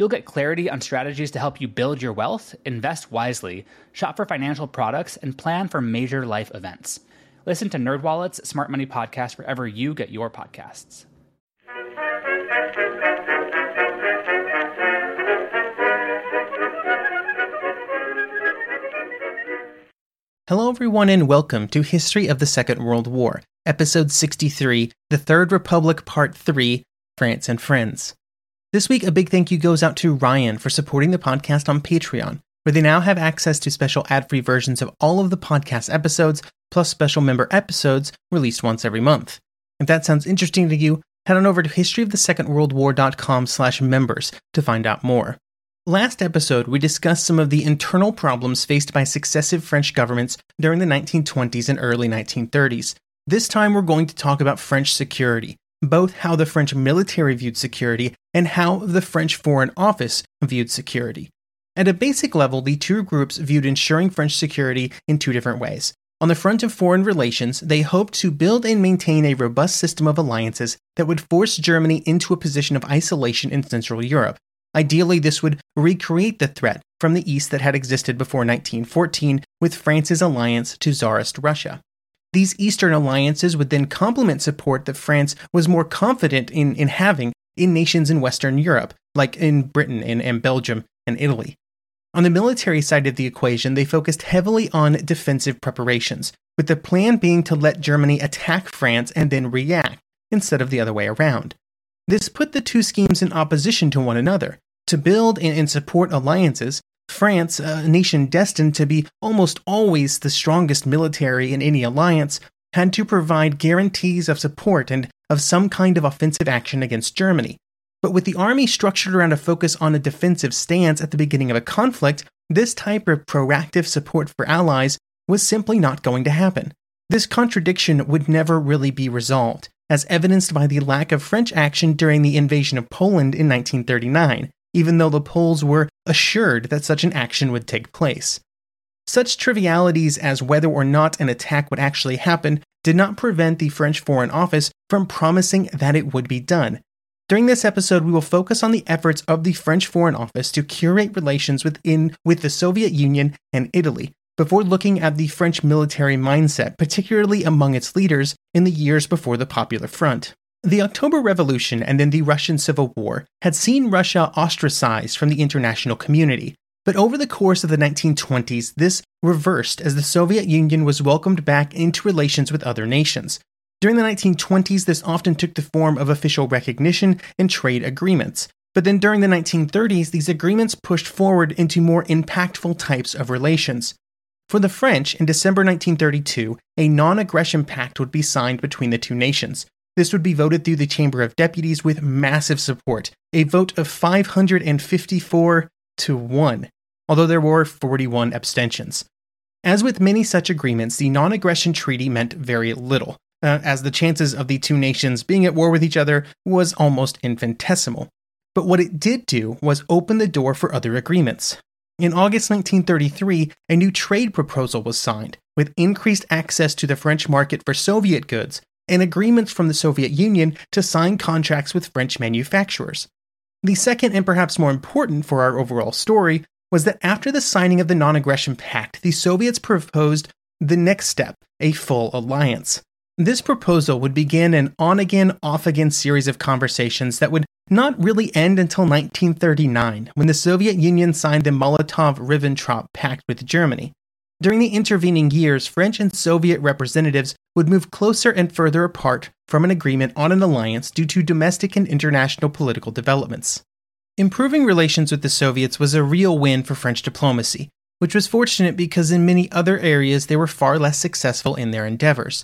You'll get clarity on strategies to help you build your wealth, invest wisely, shop for financial products, and plan for major life events. Listen to NerdWallet's Smart Money Podcast wherever you get your podcasts. Hello, everyone, and welcome to History of the Second World War, Episode 63, The Third Republic, Part 3 France and Friends. This week, a big thank you goes out to Ryan for supporting the podcast on Patreon, where they now have access to special ad free versions of all of the podcast episodes, plus special member episodes released once every month. If that sounds interesting to you, head on over to historyofthesecondworldwar.com slash members to find out more. Last episode, we discussed some of the internal problems faced by successive French governments during the 1920s and early 1930s. This time, we're going to talk about French security, both how the French military viewed security and how the French Foreign Office viewed security. At a basic level, the two groups viewed ensuring French security in two different ways. On the front of foreign relations, they hoped to build and maintain a robust system of alliances that would force Germany into a position of isolation in Central Europe, Ideally, this would recreate the threat from the east that had existed before 1914 with France's alliance to Tsarist Russia. These Eastern alliances would then complement support that France was more confident in, in having in nations in Western Europe, like in Britain and, and Belgium and Italy. On the military side of the equation, they focused heavily on defensive preparations, with the plan being to let Germany attack France and then react, instead of the other way around. This put the two schemes in opposition to one another. To build and support alliances, France, a nation destined to be almost always the strongest military in any alliance, had to provide guarantees of support and of some kind of offensive action against Germany. But with the army structured around a focus on a defensive stance at the beginning of a conflict, this type of proactive support for allies was simply not going to happen. This contradiction would never really be resolved as evidenced by the lack of French action during the invasion of Poland in 1939, even though the Poles were assured that such an action would take place. Such trivialities as whether or not an attack would actually happen did not prevent the French Foreign Office from promising that it would be done. During this episode, we will focus on the efforts of the French Foreign Office to curate relations within with the Soviet Union and Italy, before looking at the French military mindset, particularly among its leaders in the years before the Popular Front. The October Revolution and then the Russian Civil War had seen Russia ostracized from the international community, but over the course of the 1920s, this reversed as the Soviet Union was welcomed back into relations with other nations. During the 1920s, this often took the form of official recognition and trade agreements. But then during the 1930s, these agreements pushed forward into more impactful types of relations. For the French, in December 1932, a non aggression pact would be signed between the two nations. This would be voted through the Chamber of Deputies with massive support, a vote of 554 to 1, although there were 41 abstentions. As with many such agreements, the non aggression treaty meant very little, uh, as the chances of the two nations being at war with each other was almost infinitesimal. But what it did do was open the door for other agreements. In August 1933, a new trade proposal was signed, with increased access to the French market for Soviet goods and agreements from the Soviet Union to sign contracts with French manufacturers. The second, and perhaps more important for our overall story, was that after the signing of the Non Aggression Pact, the Soviets proposed the next step a full alliance. This proposal would begin an on again, off again series of conversations that would not really end until 1939, when the Soviet Union signed the Molotov Ribbentrop Pact with Germany. During the intervening years, French and Soviet representatives would move closer and further apart from an agreement on an alliance due to domestic and international political developments. Improving relations with the Soviets was a real win for French diplomacy, which was fortunate because in many other areas they were far less successful in their endeavors.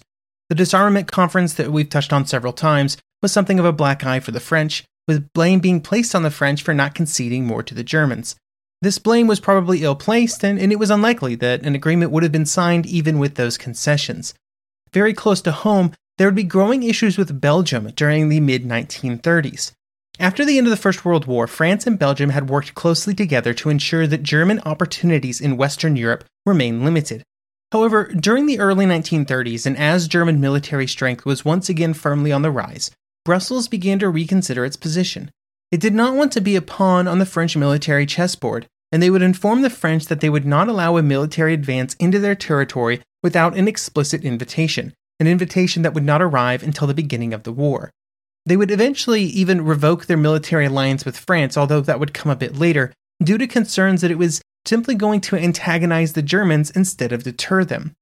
The disarmament conference that we've touched on several times was something of a black eye for the French, with blame being placed on the French for not conceding more to the Germans. This blame was probably ill placed, and, and it was unlikely that an agreement would have been signed even with those concessions. Very close to home, there would be growing issues with Belgium during the mid 1930s. After the end of the First World War, France and Belgium had worked closely together to ensure that German opportunities in Western Europe remained limited. However, during the early 1930s, and as German military strength was once again firmly on the rise, Brussels began to reconsider its position. It did not want to be a pawn on the French military chessboard, and they would inform the French that they would not allow a military advance into their territory without an explicit invitation, an invitation that would not arrive until the beginning of the war. They would eventually even revoke their military alliance with France, although that would come a bit later, due to concerns that it was simply going to antagonize the Germans instead of deter them.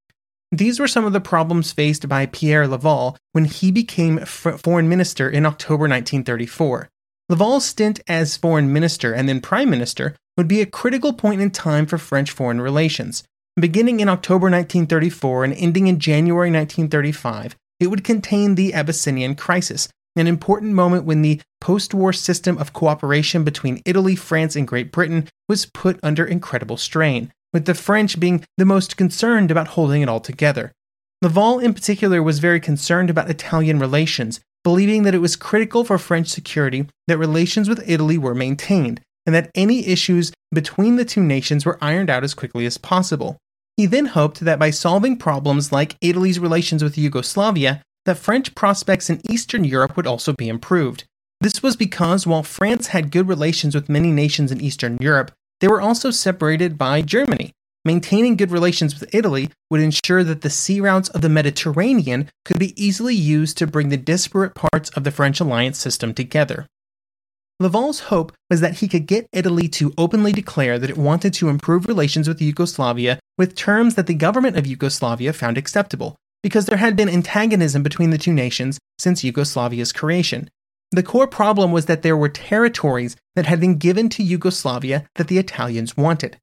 These were some of the problems faced by Pierre Laval when he became foreign minister in October 1934. Laval's stint as foreign minister and then prime minister would be a critical point in time for French foreign relations. Beginning in October 1934 and ending in January 1935, it would contain the Abyssinian crisis, an important moment when the post war system of cooperation between Italy, France, and Great Britain was put under incredible strain with the French being the most concerned about holding it all together. Laval, in particular, was very concerned about Italian relations, believing that it was critical for French security that relations with Italy were maintained, and that any issues between the two nations were ironed out as quickly as possible. He then hoped that by solving problems like Italy's relations with Yugoslavia, that French prospects in Eastern Europe would also be improved. This was because while France had good relations with many nations in Eastern Europe, they were also separated by Germany. Maintaining good relations with Italy would ensure that the sea routes of the Mediterranean could be easily used to bring the disparate parts of the French alliance system together. Laval's hope was that he could get Italy to openly declare that it wanted to improve relations with Yugoslavia with terms that the government of Yugoslavia found acceptable, because there had been antagonism between the two nations since Yugoslavia's creation, the core problem was that there were territories that had been given to Yugoslavia that the Italians wanted.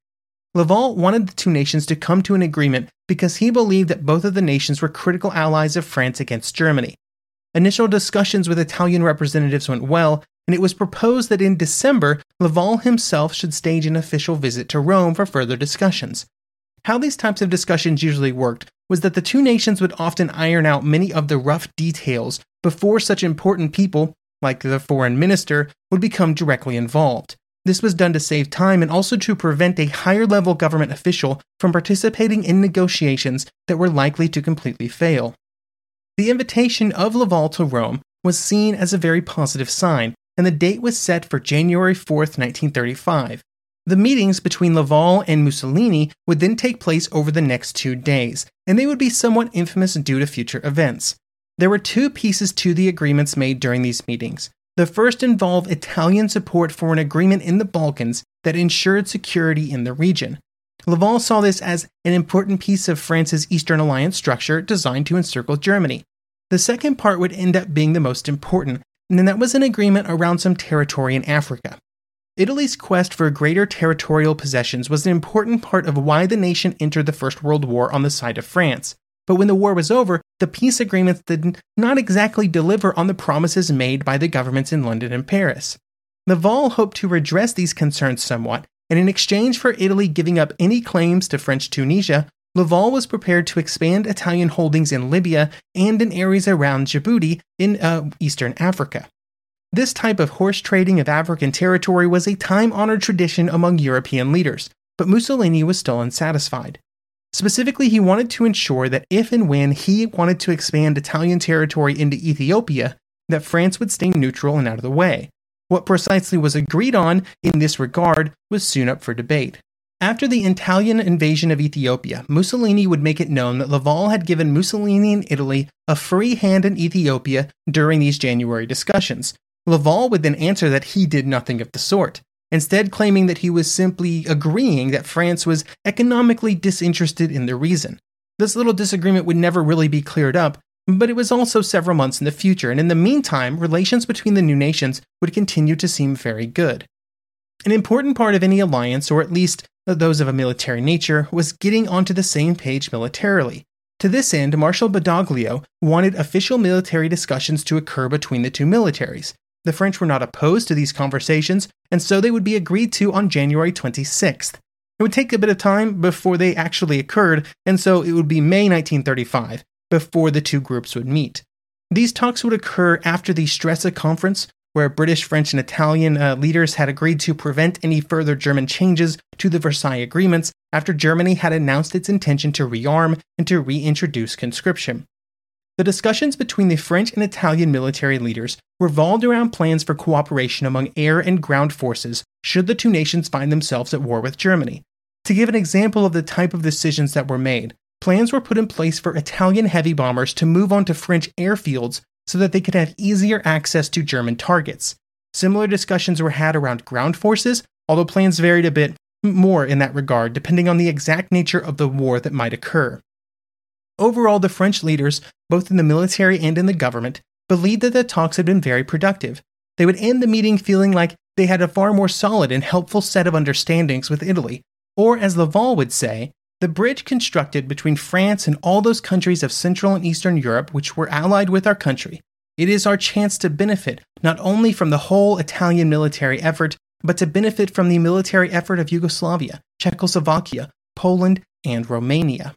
Laval wanted the two nations to come to an agreement because he believed that both of the nations were critical allies of France against Germany. Initial discussions with Italian representatives went well, and it was proposed that in December, Laval himself should stage an official visit to Rome for further discussions. How these types of discussions usually worked was that the two nations would often iron out many of the rough details before such important people like the foreign minister, would become directly involved. This was done to save time and also to prevent a higher level government official from participating in negotiations that were likely to completely fail. The invitation of Laval to Rome was seen as a very positive sign, and the date was set for January 4, 1935. The meetings between Laval and Mussolini would then take place over the next two days, and they would be somewhat infamous due to future events. There were two pieces to the agreements made during these meetings. The first involved Italian support for an agreement in the Balkans that ensured security in the region. Laval saw this as an important piece of France's Eastern Alliance structure designed to encircle Germany. The second part would end up being the most important, and that was an agreement around some territory in Africa. Italy's quest for greater territorial possessions was an important part of why the nation entered the First World War on the side of France. But when the war was over, the peace agreements did not exactly deliver on the promises made by the governments in London and Paris. Laval hoped to redress these concerns somewhat, and in exchange for Italy giving up any claims to French Tunisia, Laval was prepared to expand Italian holdings in Libya and in areas around Djibouti in uh, eastern Africa. This type of horse trading of African territory was a time honored tradition among European leaders, but Mussolini was still unsatisfied. Specifically, he wanted to ensure that if and when he wanted to expand Italian territory into Ethiopia, that France would stay neutral and out of the way. What precisely was agreed on in this regard was soon up for debate. After the Italian invasion of Ethiopia, Mussolini would make it known that Laval had given Mussolini and Italy a free hand in Ethiopia during these January discussions, Laval would then answer that he did nothing of the sort, instead, claiming that he was simply agreeing that France was economically disinterested in the reason. This little disagreement would never really be cleared up, but it was also several months in the future, and in the meantime, relations between the new nations would continue to seem very good. An important part of any alliance, or at least those of a military nature, was getting onto the same page militarily. To this end, Marshal Badoglio wanted official military discussions to occur between the two militaries. The French were not opposed to these conversations, and so they would be agreed to on January 26th. It would take a bit of time before they actually occurred, and so it would be May 1935 before the two groups would meet. These talks would occur after the Stresa Conference, where British, French, and Italian uh, leaders had agreed to prevent any further German changes to the Versailles Agreements after Germany had announced its intention to rearm and to reintroduce conscription. The discussions between the French and Italian military leaders revolved around plans for cooperation among air and ground forces should the two nations find themselves at war with Germany. To give an example of the type of decisions that were made, plans were put in place for Italian heavy bombers to move onto French airfields so that they could have easier access to German targets. Similar discussions were had around ground forces, although plans varied a bit more in that regard depending on the exact nature of the war that might occur. Overall, the French leaders, both in the military and in the government, believed that the talks had been very productive. They would end the meeting feeling like they had a far more solid and helpful set of understandings with Italy, or as Laval would say, the bridge constructed between France and all those countries of Central and Eastern Europe which were allied with our country. It is our chance to benefit not only from the whole Italian military effort, but to benefit from the military effort of Yugoslavia, Czechoslovakia, Poland, and Romania.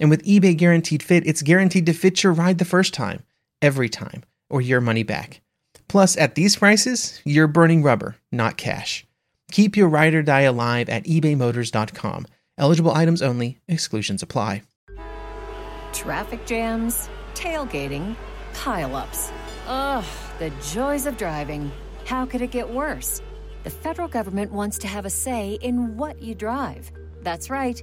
And with eBay Guaranteed Fit, it's guaranteed to fit your ride the first time, every time, or your money back. Plus, at these prices, you're burning rubber, not cash. Keep your ride or die alive at ebaymotors.com. Eligible items only, exclusions apply. Traffic jams, tailgating, pileups. Ugh, the joys of driving. How could it get worse? The federal government wants to have a say in what you drive. That's right.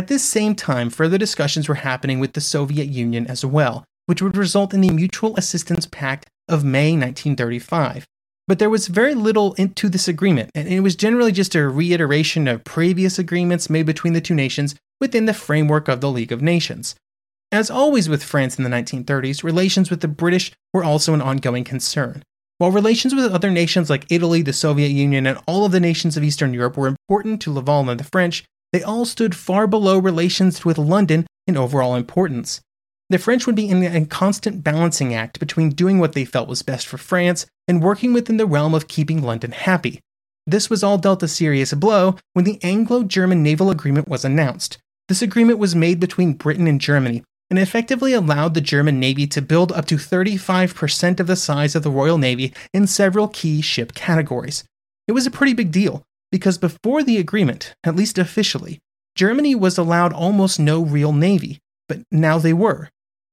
At this same time, further discussions were happening with the Soviet Union as well, which would result in the Mutual Assistance Pact of May 1935. But there was very little into this agreement, and it was generally just a reiteration of previous agreements made between the two nations within the framework of the League of Nations. As always with France in the 1930s, relations with the British were also an ongoing concern. While relations with other nations like Italy, the Soviet Union, and all of the nations of Eastern Europe were important to Laval and the French, they all stood far below relations with London in overall importance. The French would be in a constant balancing act between doing what they felt was best for France and working within the realm of keeping London happy. This was all dealt a serious blow when the Anglo German Naval Agreement was announced. This agreement was made between Britain and Germany and effectively allowed the German Navy to build up to 35% of the size of the Royal Navy in several key ship categories. It was a pretty big deal because before the agreement, at least officially, Germany was allowed almost no real navy, but now they were.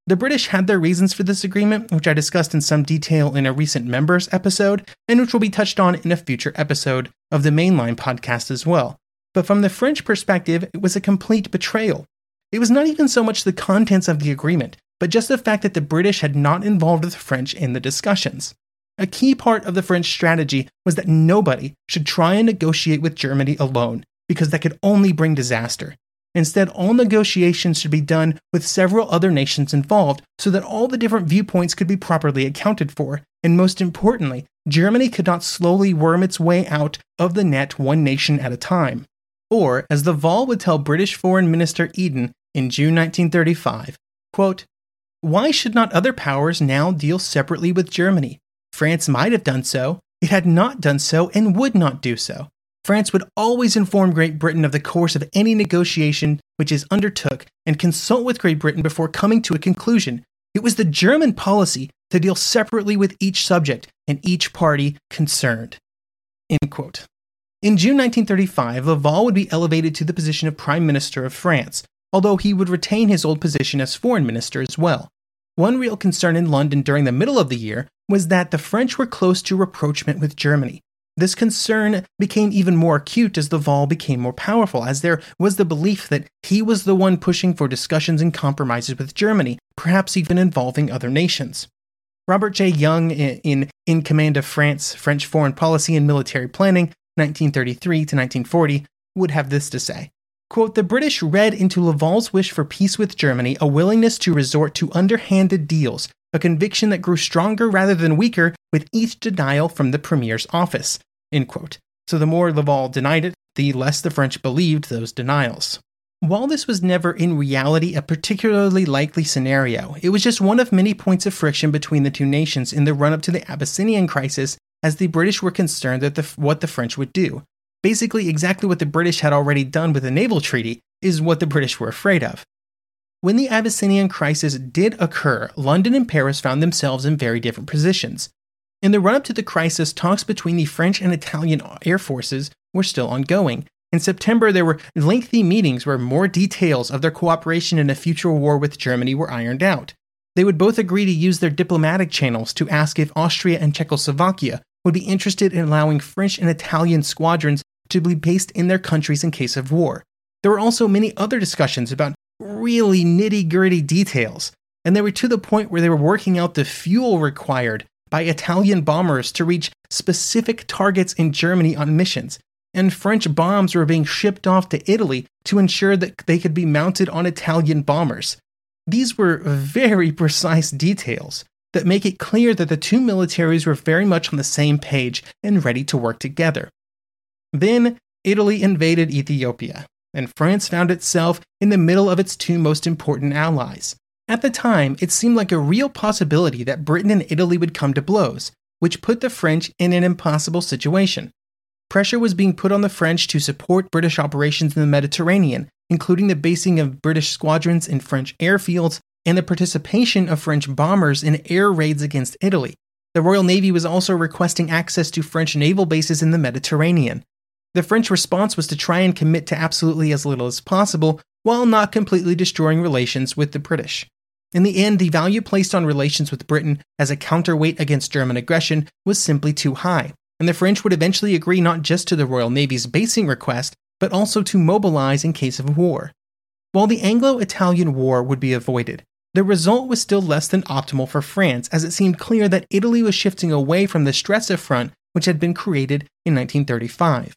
The British had their reasons for this agreement, which I discussed in some detail in a recent members episode, and which will be touched on in a future episode of the Mainline podcast as well. But from the French perspective, it was a complete betrayal. It was not even so much the contents of the agreement, but just the fact that the British had not involved the French in the discussions. A key part of the French strategy was that nobody should try and negotiate with Germany alone, because that could only bring disaster. Instead, all negotiations should be done with several other nations involved so that all the different viewpoints could be properly accounted for. And most importantly, Germany could not slowly worm its way out of the net one nation at a time. Or, as Laval would tell British Foreign Minister Eden in June 1935, quote, Why should not other powers now deal separately with Germany? France might have done so, it had not done so, and would not do so. France would always inform Great Britain of the course of any negotiation which is undertook and consult with Great Britain before coming to a conclusion. It was the German policy to deal separately with each subject and each party concerned. In June 1935, Laval would be elevated to the position of Prime Minister of France, although he would retain his old position as Foreign Minister as well. One real concern in London during the middle of the year was that the French were close to rapprochement with Germany. This concern became even more acute as Laval became more powerful, as there was the belief that he was the one pushing for discussions and compromises with Germany, perhaps even involving other nations. Robert J. Young, in In Command of France, French Foreign Policy and Military Planning, 1933 to 1940, would have this to say. Quote, the British read into Laval's wish for peace with Germany a willingness to resort to underhanded deals, a conviction that grew stronger rather than weaker with each denial from the Premier's office. End quote. So the more Laval denied it, the less the French believed those denials. While this was never in reality a particularly likely scenario, it was just one of many points of friction between the two nations in the run up to the Abyssinian crisis, as the British were concerned that the, what the French would do. Basically, exactly what the British had already done with the naval treaty is what the British were afraid of. When the Abyssinian crisis did occur, London and Paris found themselves in very different positions. In the run up to the crisis, talks between the French and Italian air forces were still ongoing. In September, there were lengthy meetings where more details of their cooperation in a future war with Germany were ironed out. They would both agree to use their diplomatic channels to ask if Austria and Czechoslovakia would be interested in allowing French and Italian squadrons to be based in their countries in case of war. There were also many other discussions about really nitty gritty details, and they were to the point where they were working out the fuel required by Italian bombers to reach specific targets in Germany on missions, and French bombs were being shipped off to Italy to ensure that they could be mounted on Italian bombers. These were very precise details that make it clear that the two militaries were very much on the same page and ready to work together. Then Italy invaded Ethiopia, and France found itself in the middle of its two most important allies. At the time, it seemed like a real possibility that Britain and Italy would come to blows, which put the French in an impossible situation. Pressure was being put on the French to support British operations in the Mediterranean, including the basing of British squadrons in French airfields and the participation of French bombers in air raids against Italy. The Royal Navy was also requesting access to French naval bases in the Mediterranean. The French response was to try and commit to absolutely as little as possible while not completely destroying relations with the British. In the end, the value placed on relations with Britain as a counterweight against German aggression was simply too high, and the French would eventually agree not just to the Royal Navy's basing request, but also to mobilize in case of war. While the Anglo Italian War would be avoided, the result was still less than optimal for France, as it seemed clear that Italy was shifting away from the Stresa front which had been created in 1935.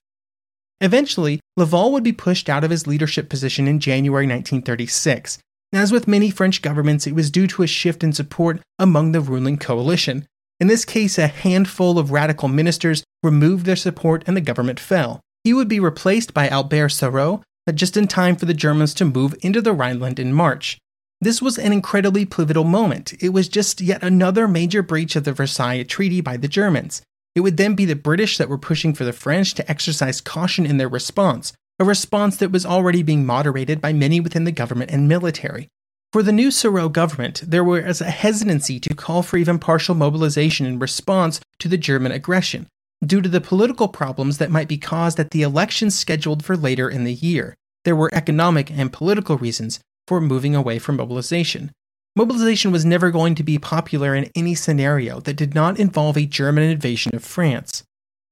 Eventually, Laval would be pushed out of his leadership position in January 1936. As with many French governments, it was due to a shift in support among the ruling coalition. In this case, a handful of radical ministers removed their support and the government fell. He would be replaced by Albert Sarraut, just in time for the Germans to move into the Rhineland in March. This was an incredibly pivotal moment. It was just yet another major breach of the Versailles Treaty by the Germans. It would then be the British that were pushing for the French to exercise caution in their response, a response that was already being moderated by many within the government and military. For the new Sarraut government, there was a hesitancy to call for even partial mobilization in response to the German aggression, due to the political problems that might be caused at the elections scheduled for later in the year. There were economic and political reasons for moving away from mobilization. Mobilization was never going to be popular in any scenario that did not involve a German invasion of France.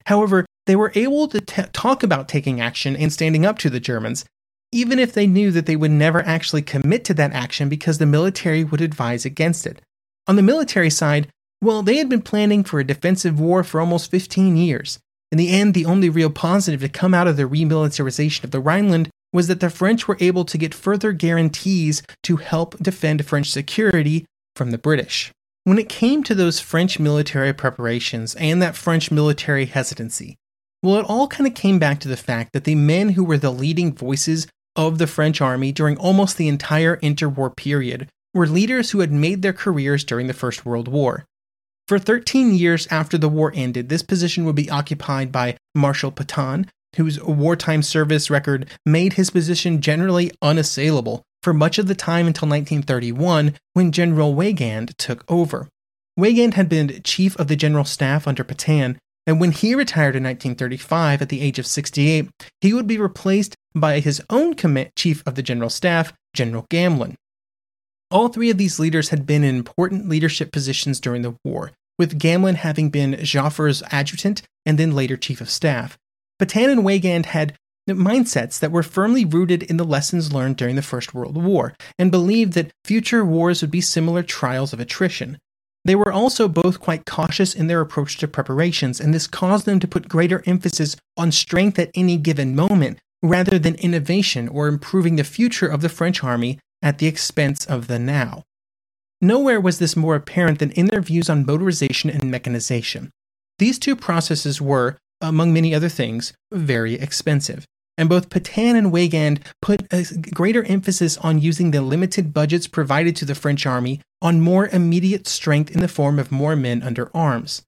However, they were able to t- talk about taking action and standing up to the Germans, even if they knew that they would never actually commit to that action because the military would advise against it. On the military side, well, they had been planning for a defensive war for almost 15 years. In the end, the only real positive to come out of the remilitarization of the Rhineland was that the French were able to get further guarantees to help defend French security from the British. When it came to those French military preparations and that French military hesitancy, well, it all kind of came back to the fact that the men who were the leading voices of the French army during almost the entire interwar period were leaders who had made their careers during the First World War. For 13 years after the war ended, this position would be occupied by Marshal Pétain, whose wartime service record made his position generally unassailable for much of the time until 1931 when General Weygand took over. Weygand had been chief of the general staff under Pétain, and when he retired in 1935 at the age of 68, he would be replaced by his own chief of the general staff, General Gamelin. All three of these leaders had been in important leadership positions during the war, with Gamelin having been Joffre's adjutant and then later chief of staff. Pétain and Weygand had mindsets that were firmly rooted in the lessons learned during the First World War and believed that future wars would be similar trials of attrition. They were also both quite cautious in their approach to preparations, and this caused them to put greater emphasis on strength at any given moment rather than innovation or improving the future of the French army at the expense of the now. Nowhere was this more apparent than in their views on motorization and mechanization. These two processes were, among many other things, very expensive. And both Pétain and Weygand put a greater emphasis on using the limited budgets provided to the French army on more immediate strength in the form of more men under arms.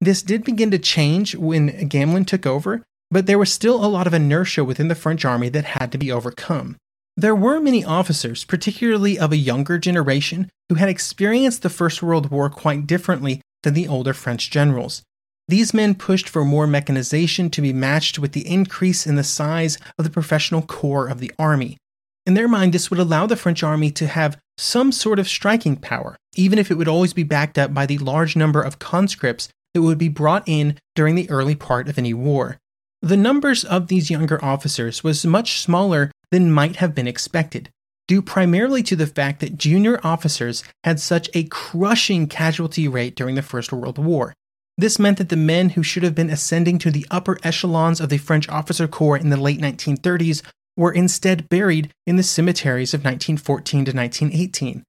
This did begin to change when Gamelin took over, but there was still a lot of inertia within the French army that had to be overcome. There were many officers, particularly of a younger generation, who had experienced the First World War quite differently than the older French generals. These men pushed for more mechanization to be matched with the increase in the size of the professional corps of the army. In their mind, this would allow the French army to have some sort of striking power, even if it would always be backed up by the large number of conscripts that would be brought in during the early part of any war. The numbers of these younger officers was much smaller than might have been expected, due primarily to the fact that junior officers had such a crushing casualty rate during the First World War. This meant that the men who should have been ascending to the upper echelons of the French officer corps in the late 1930s were instead buried in the cemeteries of 1914 to 1918.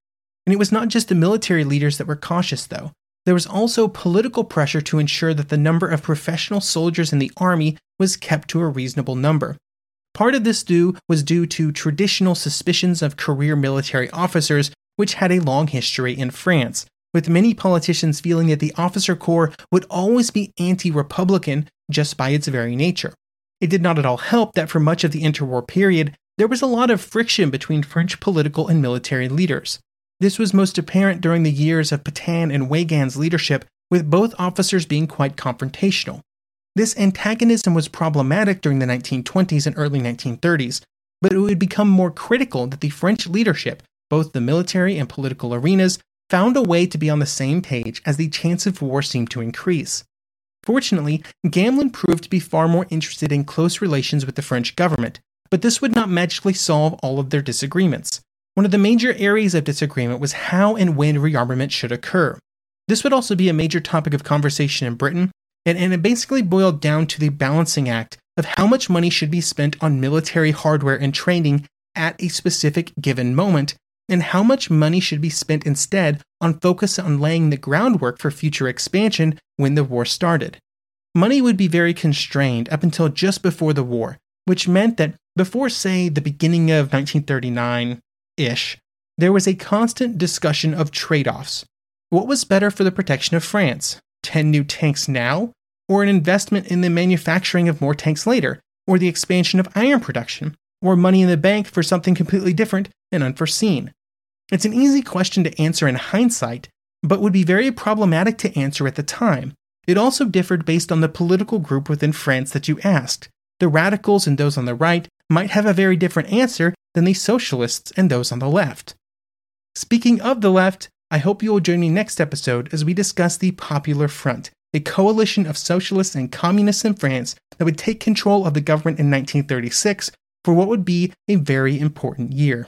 And it was not just the military leaders that were cautious, though. There was also political pressure to ensure that the number of professional soldiers in the army was kept to a reasonable number. Part of this due was due to traditional suspicions of career military officers, which had a long history in France, with many politicians feeling that the officer corps would always be anti Republican just by its very nature. It did not at all help that for much of the interwar period, there was a lot of friction between French political and military leaders. This was most apparent during the years of Pétain and Weygand's leadership, with both officers being quite confrontational. This antagonism was problematic during the 1920s and early 1930s, but it would become more critical that the French leadership, both the military and political arenas, found a way to be on the same page as the chance of war seemed to increase. Fortunately, Gamelin proved to be far more interested in close relations with the French government, but this would not magically solve all of their disagreements. One of the major areas of disagreement was how and when rearmament should occur. This would also be a major topic of conversation in Britain, and, and it basically boiled down to the balancing act of how much money should be spent on military hardware and training at a specific given moment and how much money should be spent instead on focus on laying the groundwork for future expansion when the war started. Money would be very constrained up until just before the war, which meant that before, say, the beginning of 1939 ish, there was a constant discussion of trade offs. What was better for the protection of France? 10 new tanks now? Or an investment in the manufacturing of more tanks later? Or the expansion of iron production? Or money in the bank for something completely different and unforeseen? It's an easy question to answer in hindsight, but would be very problematic to answer at the time. It also differed based on the political group within France that you asked. The radicals and those on the right might have a very different answer than the socialists and those on the left. Speaking of the left, I hope you will join me next episode as we discuss the Popular Front, a coalition of socialists and communists in France that would take control of the government in 1936 for what would be a very important year.